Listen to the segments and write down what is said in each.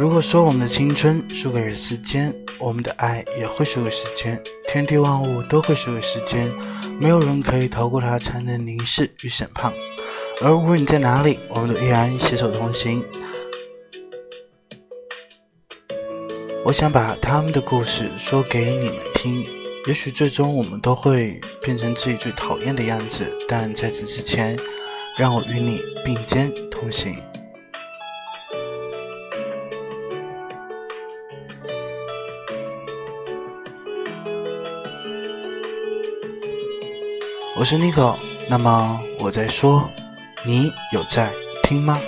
如果说我们的青春输给了时间，我们的爱也会输给时间，天地万物都会输给时间，没有人可以逃过它残忍凝视与审判。而无论你在哪里，我们都依然携手同行。我想把他们的故事说给你们听，也许最终我们都会变成自己最讨厌的样子，但在此之前，让我与你并肩同行。我是 Nico，那么我在说，你有在听吗？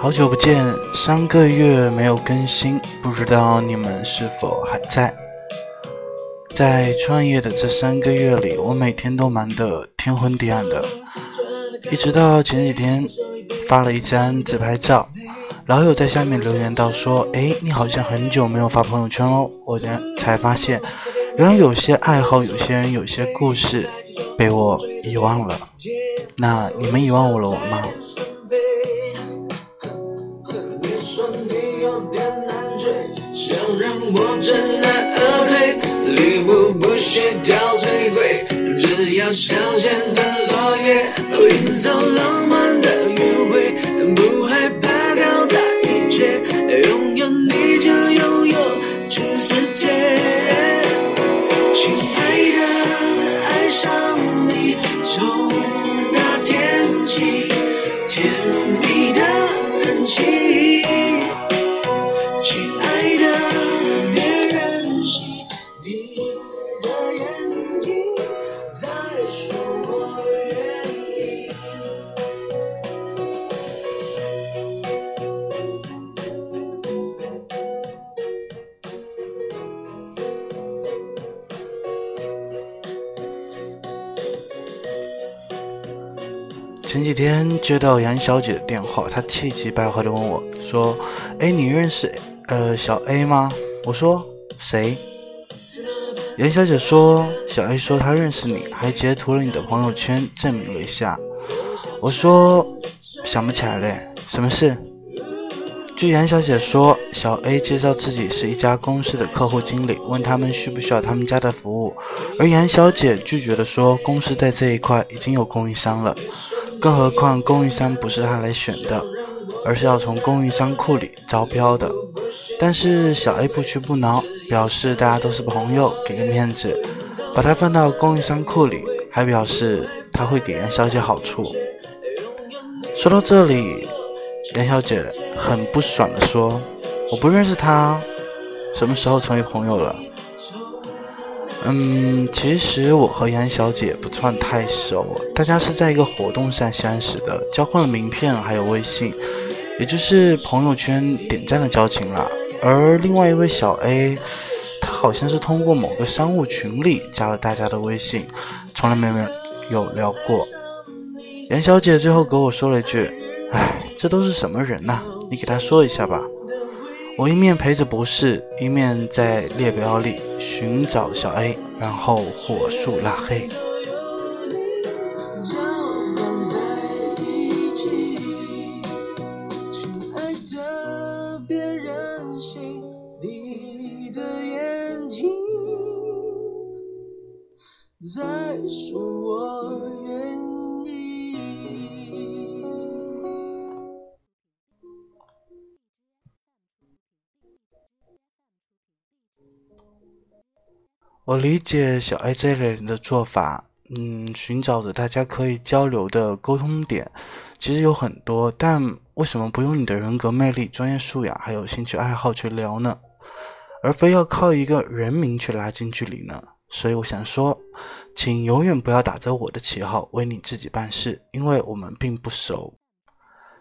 好久不见，三个月没有更新，不知道你们是否还在？在创业的这三个月里，我每天都忙得天昏地暗的，一直到前几天发了一张自拍照，老友在下面留言道说：“哎，你好像很久没有发朋友圈喽。”我才才发现，原来有些爱好，有些人，有些故事被我遗忘了。那你们遗忘我了吗？有点难追，想让我知难而退，礼物不需挑最贵，只要香榭的落叶，营造浪漫前几天接到杨小姐的电话，她气急败坏地问我说：“哎，你认识呃小 A 吗？”我说：“谁？”杨小姐说：“小 A 说他认识你，还截图了你的朋友圈证明了一下。”我说：“想不起来嘞，什么事？”据杨小姐说，小 A 介绍自己是一家公司的客户经理，问他们需不需要他们家的服务，而杨小姐拒绝的说，公司在这一块已经有供应商了。更何况供应商不是他来选的，而是要从供应商库里招标的。但是小 A 不屈不挠，表示大家都是朋友，给个面子，把他放到供应商库里，还表示他会给杨小姐好处。说到这里，杨小姐很不爽的说：“我不认识他，什么时候成为朋友了？”嗯，其实我和杨小姐不算太熟，大家是在一个活动上相识的，交换了名片还有微信，也就是朋友圈点赞的交情了。而另外一位小 A，他好像是通过某个商务群里加了大家的微信，从来没有有聊过。杨小姐最后给我说了一句：“哎，这都是什么人呐？你给他说一下吧。”我一面陪着博士，一面在列表里寻找小 A，然后火速拉黑。我我理解小 A 这类人的做法，嗯，寻找着大家可以交流的沟通点，其实有很多，但为什么不用你的人格魅力、专业素养还有兴趣爱好去聊呢？而非要靠一个人名去拉近距离呢？所以我想说，请永远不要打着我的旗号为你自己办事，因为我们并不熟。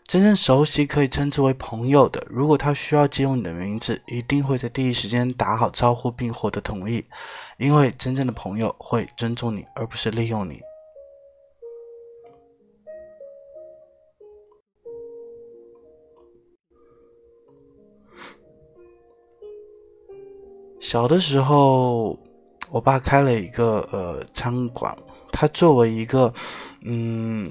真正熟悉可以称之为朋友的如果他需要借用你的名字一定会在第一时间打好招呼并获得同意因为真正的朋友会尊重你而不是利用你。小的时候我爸开了一个呃餐馆他作为一个嗯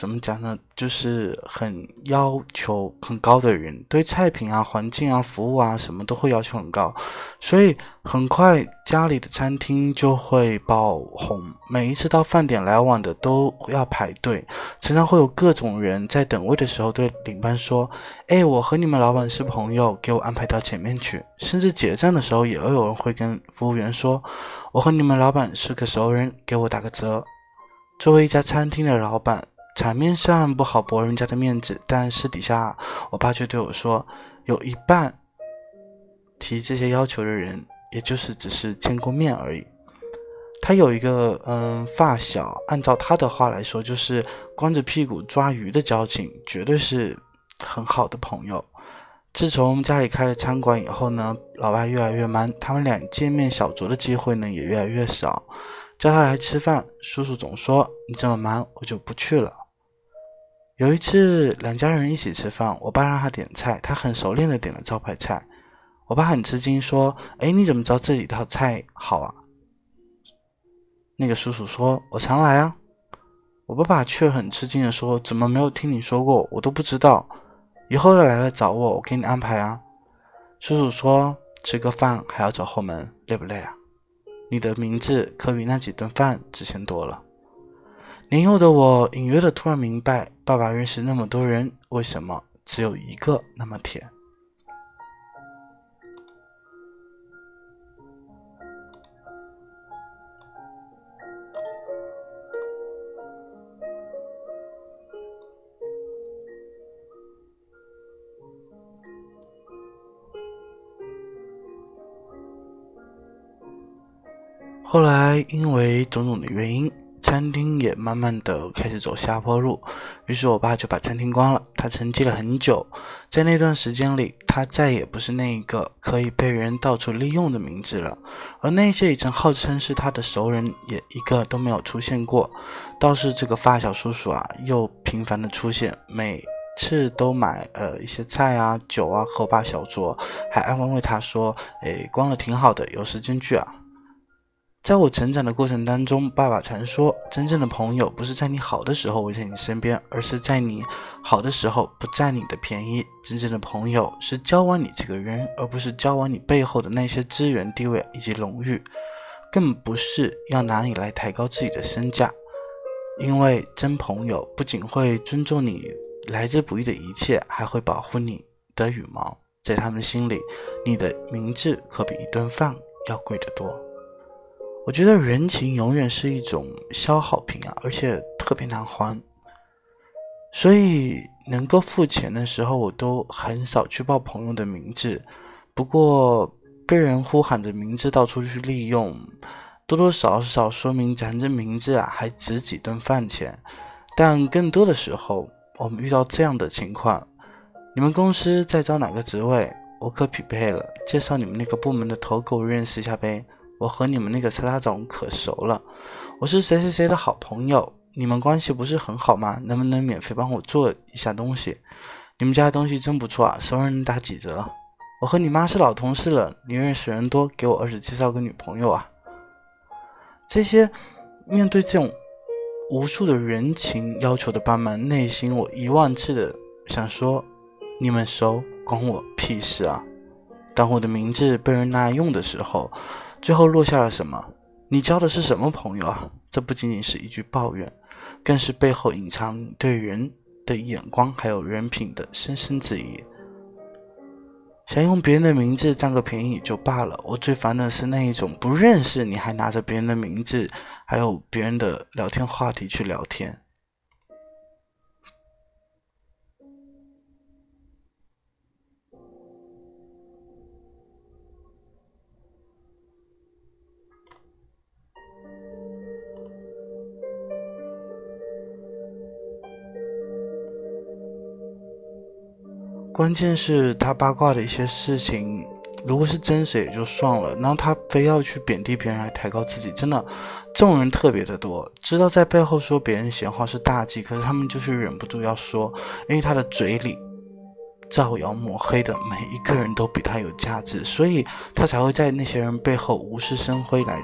怎么讲呢？就是很要求很高的人，对菜品啊、环境啊、服务啊什么都会要求很高，所以很快家里的餐厅就会爆红。每一次到饭点来往的都要排队，常常会有各种人在等位的时候对领班说：“哎，我和你们老板是朋友，给我安排到前面去。”甚至结账的时候，也会有人会跟服务员说：“我和你们老板是个熟人，给我打个折。”作为一家餐厅的老板。场面上不好驳人家的面子，但私底下，我爸却对我说，有一半提这些要求的人，也就是只是见过面而已。他有一个嗯发小，按照他的话来说，就是光着屁股抓鱼的交情，绝对是很好的朋友。自从家里开了餐馆以后呢，老爸越来越忙，他们俩见面小酌的机会呢也越来越少。叫他来吃饭，叔叔总说你这么忙，我就不去了。有一次，两家人一起吃饭，我爸让他点菜，他很熟练的点了招牌菜。我爸很吃惊，说：“哎，你怎么知道这几道菜好啊？”那个叔叔说：“我常来啊。”我爸爸却很吃惊的说：“怎么没有听你说过？我都不知道。以后来了找我，我给你安排啊。”叔叔说：“吃个饭还要走后门，累不累啊？你的名字可比那几顿饭值钱多了。”年幼的我隐约的突然明白，爸爸认识那么多人，为什么只有一个那么甜？后来因为种种的原因。餐厅也慢慢的开始走下坡路，于是我爸就把餐厅关了。他沉寂了很久，在那段时间里，他再也不是那一个可以被人到处利用的名字了，而那些已经号称是他的熟人，也一个都没有出现过。倒是这个发小叔叔啊，又频繁的出现，每次都买呃一些菜啊、酒啊和我爸小酌，还安慰他说：“哎，关了挺好的，有时间去啊。”在我成长的过程当中，爸爸常说，真正的朋友不是在你好的时候围在你身边，而是在你好的时候不占你的便宜。真正的朋友是交往你这个人，而不是交往你背后的那些资源、地位以及荣誉，更不是要拿你来抬高自己的身价。因为真朋友不仅会尊重你来之不易的一切，还会保护你的羽毛。在他们心里，你的名字可比一顿饭要贵得多。我觉得人情永远是一种消耗品啊，而且特别难还。所以能够付钱的时候，我都很少去报朋友的名字。不过被人呼喊着名字到处去利用，多多少少说明咱这名字啊还值几顿饭钱。但更多的时候，我们遇到这样的情况：你们公司在招哪个职位？我可匹配了，介绍你们那个部门的头给我认识一下呗。我和你们那个叉叉总可熟了，我是谁谁谁的好朋友，你们关系不是很好吗？能不能免费帮我做一下东西？你们家的东西真不错啊，熟人能打几折？我和你妈是老同事了，你认识人多，给我儿子介绍个女朋友啊。这些面对这种无数的人情要求的帮忙，内心我一万次的想说，你们熟关我屁事啊！当我的名字被人滥用的时候。最后落下了什么？你交的是什么朋友啊？这不仅仅是一句抱怨，更是背后隐藏对人的眼光还有人品的深深质疑。想用别人的名字占个便宜就罢了，我最烦的是那一种不认识你还拿着别人的名字，还有别人的聊天话题去聊天。关键是他八卦的一些事情，如果是真实也就算了，然后他非要去贬低别人来抬高自己，真的，这种人特别的多。知道在背后说别人闲话是大忌，可是他们就是忍不住要说，因为他的嘴里造谣抹黑的每一个人都比他有价值，所以他才会在那些人背后无事生辉来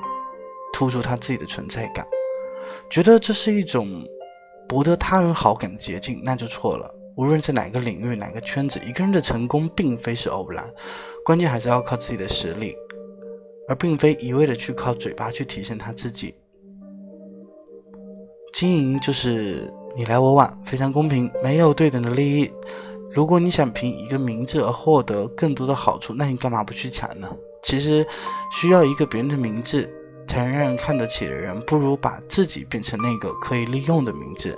突出他自己的存在感，觉得这是一种博得他人好感的捷径，那就错了。无论在哪个领域、哪个圈子，一个人的成功并非是偶然，关键还是要靠自己的实力，而并非一味的去靠嘴巴去体现他自己。经营就是你来我往，非常公平，没有对等的利益。如果你想凭一个名字而获得更多的好处，那你干嘛不去抢呢？其实，需要一个别人的名字才能让人看得起的人，不如把自己变成那个可以利用的名字。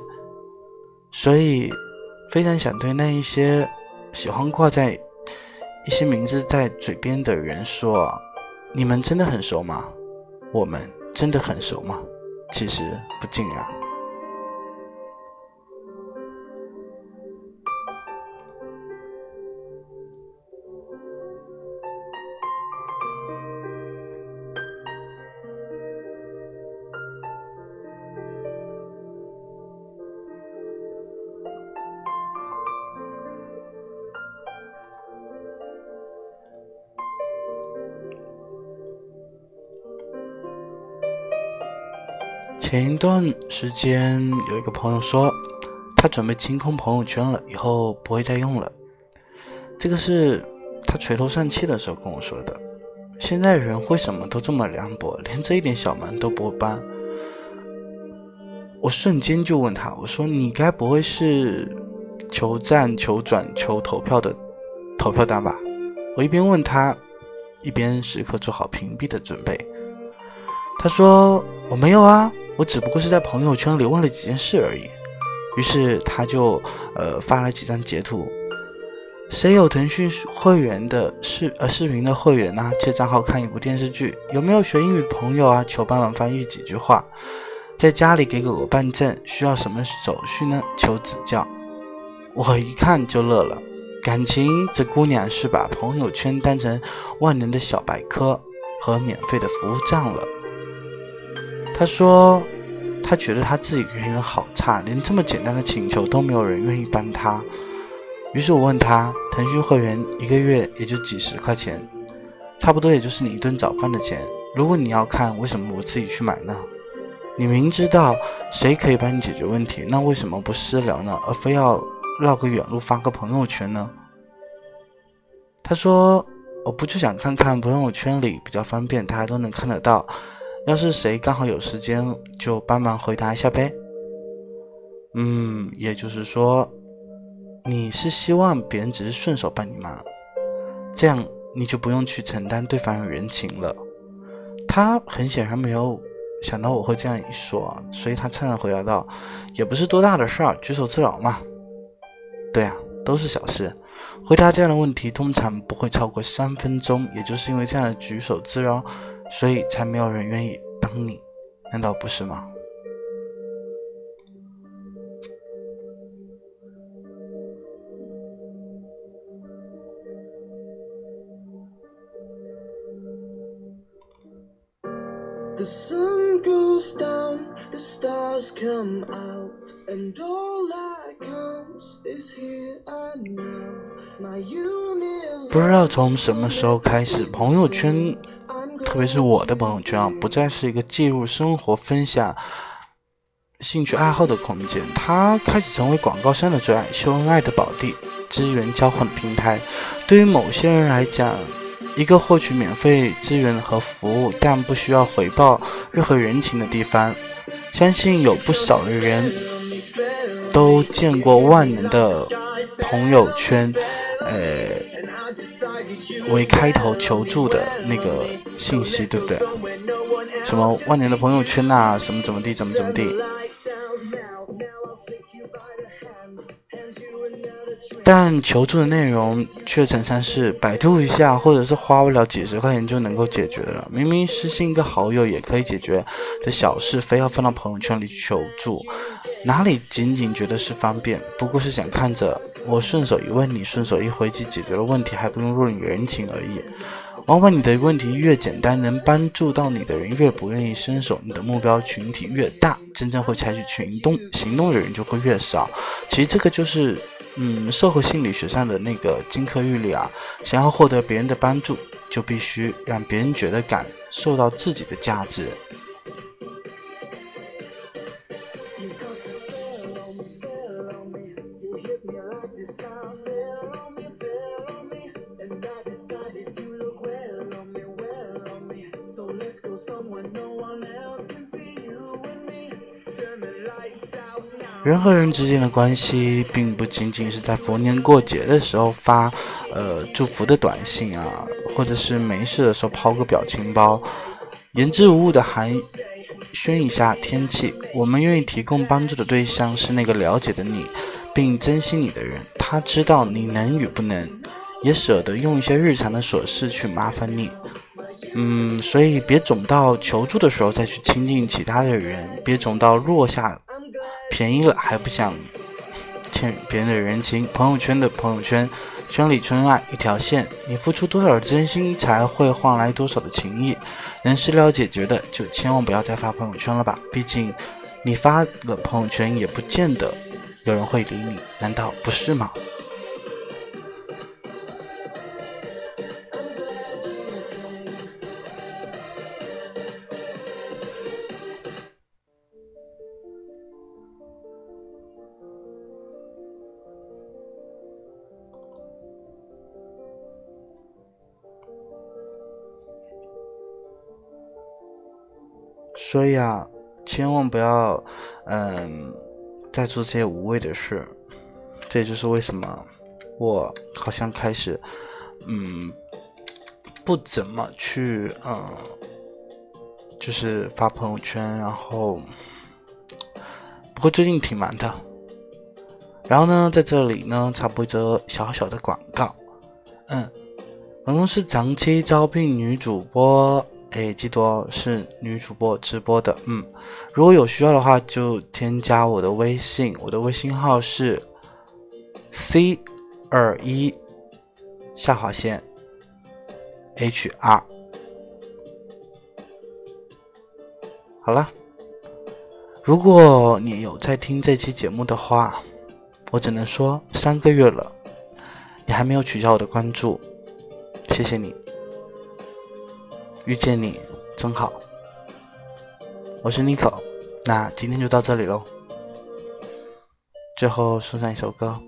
所以。非常想对那一些喜欢挂在一些名字在嘴边的人说：你们真的很熟吗？我们真的很熟吗？其实不尽然。前一段时间，有一个朋友说，他准备清空朋友圈了，以后不会再用了。这个是他垂头丧气的时候跟我说的。现在人为什么都这么凉薄，连这一点小忙都不会帮？我瞬间就问他，我说：“你该不会是求赞、求转、求投票的投票单吧？”我一边问他，一边时刻做好屏蔽的准备。他说：“我没有啊。”我只不过是在朋友圈里问了几件事而已，于是他就呃发了几张截图。谁有腾讯会员的视呃视频的会员呢？借账号看一部电视剧。有没有学英语朋友啊？求帮忙翻译几句话。在家里给狗狗办证，需要什么手续呢？求指教。我一看就乐了，感情这姑娘是把朋友圈当成万能的小百科和免费的服务站了。他说，他觉得他自己人缘好差，连这么简单的请求都没有人愿意帮他。于是我问他，腾讯会员一个月也就几十块钱，差不多也就是你一顿早饭的钱。如果你要看，为什么不自己去买呢？你明知道谁可以帮你解决问题，那为什么不私聊呢？而非要绕个远路发个朋友圈呢？他说，我不就想看看朋友圈里比较方便，大家都能看得到。要是谁刚好有时间，就帮忙回答一下呗。嗯，也就是说，你是希望别人只是顺手帮你忙，这样你就不用去承担对方的人情了。他很显然没有想到我会这样一说，所以他灿然回答道：“也不是多大的事儿，举手之劳嘛。”对啊，都是小事。回答这样的问题通常不会超过三分钟，也就是因为这样的举手之劳。所以才没有人愿意帮你，难道不是吗？不知道从什么时候开始，朋友圈。特别是我的朋友圈啊，不再是一个记录生活、分享兴趣爱好的空间，它开始成为广告商的最爱、秀恩爱的宝地、资源交换平台。对于某些人来讲，一个获取免费资源和服务，但不需要回报任何人情的地方。相信有不少的人都见过万能的朋友圈，呃。为开头求助的那个信息，对不对？什么万年的朋友圈呐，什么怎么地，怎么怎么地。但求助的内容却常常是百度一下，或者是花不了几十块钱就能够解决的。明明私信一个好友也可以解决的小事，非要放到朋友圈里求助，哪里仅仅觉得是方便？不过是想看着我顺手一问你，顺手一回击解决了问题，还不用入你人情而已。往往你的问题越简单，能帮助到你的人越不愿意伸手，你的目标群体越大，真正会采取行动行动的人就会越少。其实这个就是。嗯，社会心理学上的那个金科玉律啊，想要获得别人的帮助，就必须让别人觉得感受到自己的价值。人和人之间的关系，并不仅仅是在逢年过节的时候发，呃，祝福的短信啊，或者是没事的时候抛个表情包，言之无物的寒暄一下天气。我们愿意提供帮助的对象是那个了解的你，并珍惜你的人，他知道你能与不能，也舍得用一些日常的琐事去麻烦你。嗯，所以别总到求助的时候再去亲近其他的人，别总到落下。便宜了还不想欠别人的人情？朋友圈的朋友圈，圈里圈外一条线，你付出多少真心，才会换来多少的情谊？能是了解决的，就千万不要再发朋友圈了吧。毕竟，你发了朋友圈，也不见得有人会理你，难道不是吗？所以啊，千万不要，嗯，再做这些无谓的事。这也就是为什么我好像开始，嗯，不怎么去，嗯，就是发朋友圈。然后，不过最近挺忙的。然后呢，在这里呢，插播一则小小的广告。嗯，本公司长期招聘女主播。哎，记得哦，是女主播直播的。嗯，如果有需要的话，就添加我的微信，我的微信号是 c 二一下划线 h r。好了，如果你有在听这期节目的话，我只能说三个月了，你还没有取消我的关注，谢谢你。遇见你真好，我是 Nico，那今天就到这里喽。最后送上一首歌。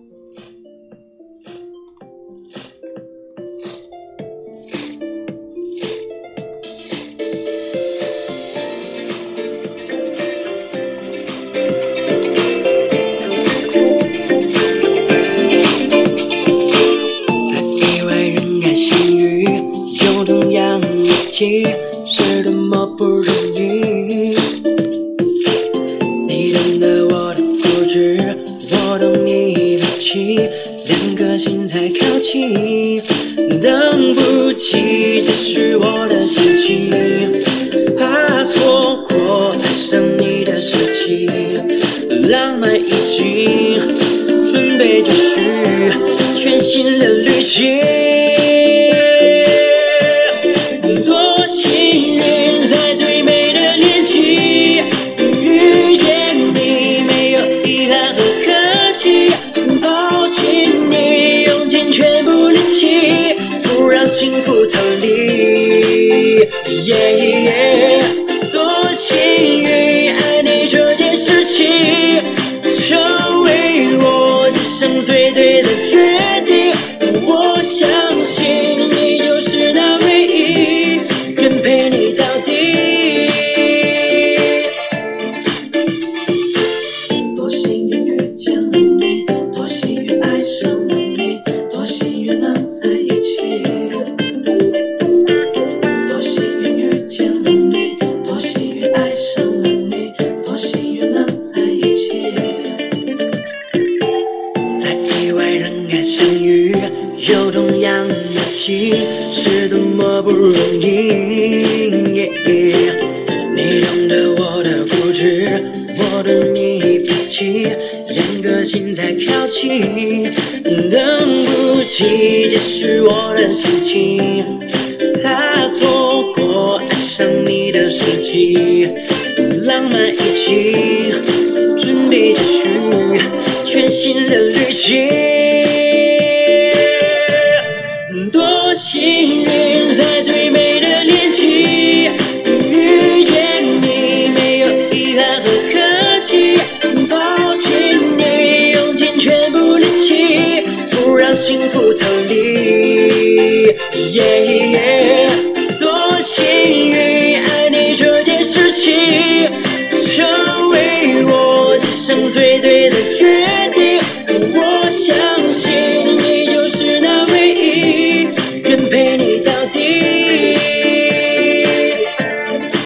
旅行。